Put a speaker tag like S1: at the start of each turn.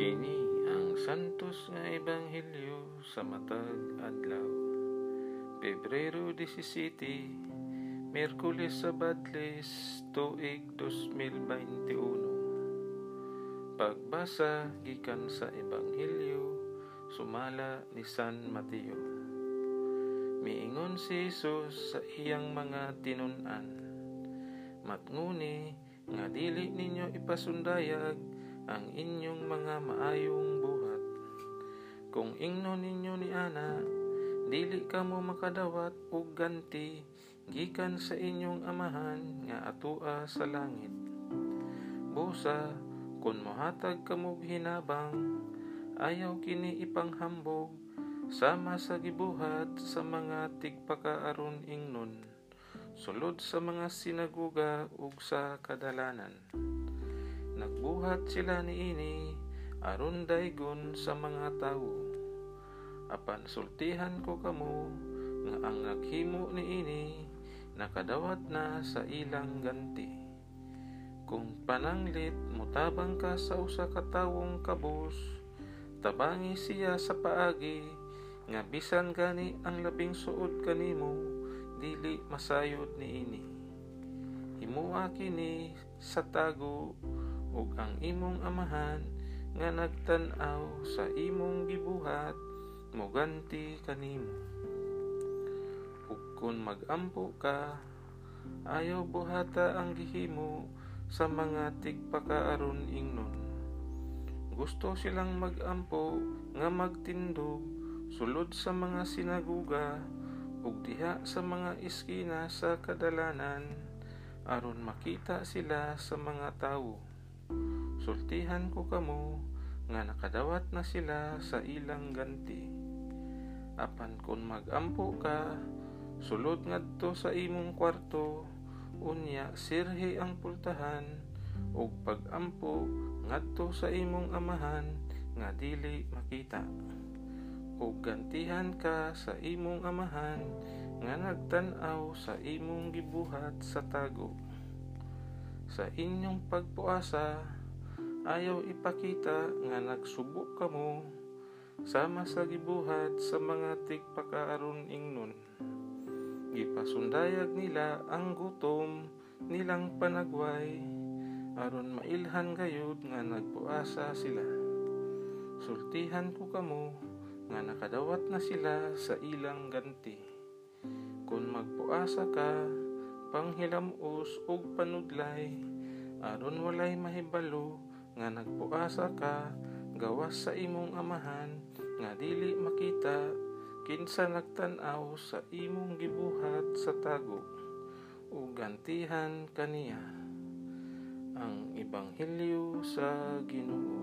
S1: Kini ang santos nga ebanghelyo sa matag adlaw. Pebrero 17, Miyerkules sa Badles, tuig 2021. Pagbasa gikan sa ebanghelyo sumala ni San Mateo. Miingon si Jesus sa iyang mga tinunan. Matnguni nga dili ninyo ipasundayag ang inyong mga maayong buhat. Kung ingno ninyo ni ana, dili kamo makadawat og ganti gikan sa inyong amahan nga atua sa langit. Busa, kung mohatag kamog hinabang, ayaw kini ipanghambog sama sa gibuhat sa mga tigpakaaron ingnon sulod sa mga sinaguga ug sa kadalanan. Nagbuhat sila ni ini aron daygon sa mga tawo. Apan sultihan ko kamo nga ang naghimo ni ini nakadawat na sa ilang ganti. Kung pananglit mutabang ka sa usa ka tawong kabus, tabangi siya sa paagi nga bisan gani ang labing suod kanimo dili masayod ni ini. Himuha kini sa tago ug ang imong amahan nga nagtan-aw sa imong gibuhat moganti kanimo. Ug kun magampo ka, ayaw buhata ang gihimo sa mga tigpakaaron ingnon. Gusto silang magampo nga magtindog sulod sa mga sinaguga ug diha sa mga iskina sa kadalanan aron makita sila sa mga tawo. Sultihan ko kamo nga nakadawat na sila sa ilang ganti. Apan kung magampo ka, sulod ngadto sa imong kwarto, unya sirhi ang pultahan, ug pagampo ngadto sa imong amahan nga dili makita ug gantihan ka sa imong amahan nga nagtan-aw sa imong gibuhat sa tago. Sa inyong pagpuasa, ayaw ipakita nga nagsubok kamo sama sa gibuhat sa mga tigpakaaron ingnon. Gipasundayag nila ang gutom nilang panagway aron mailhan gayud nga nagpuasa sila. Sultihan ko kamo nga nakadawat na sila sa ilang ganti. Kung magpuasa ka, panghilamos ug panudlay, aron walay mahibalo nga nagpuasa ka, gawas sa imong amahan, nga dili makita, kinsa nagtan-aw sa imong gibuhat sa tago, ug gantihan kaniya. Ang Ebanghelyo sa Ginoo.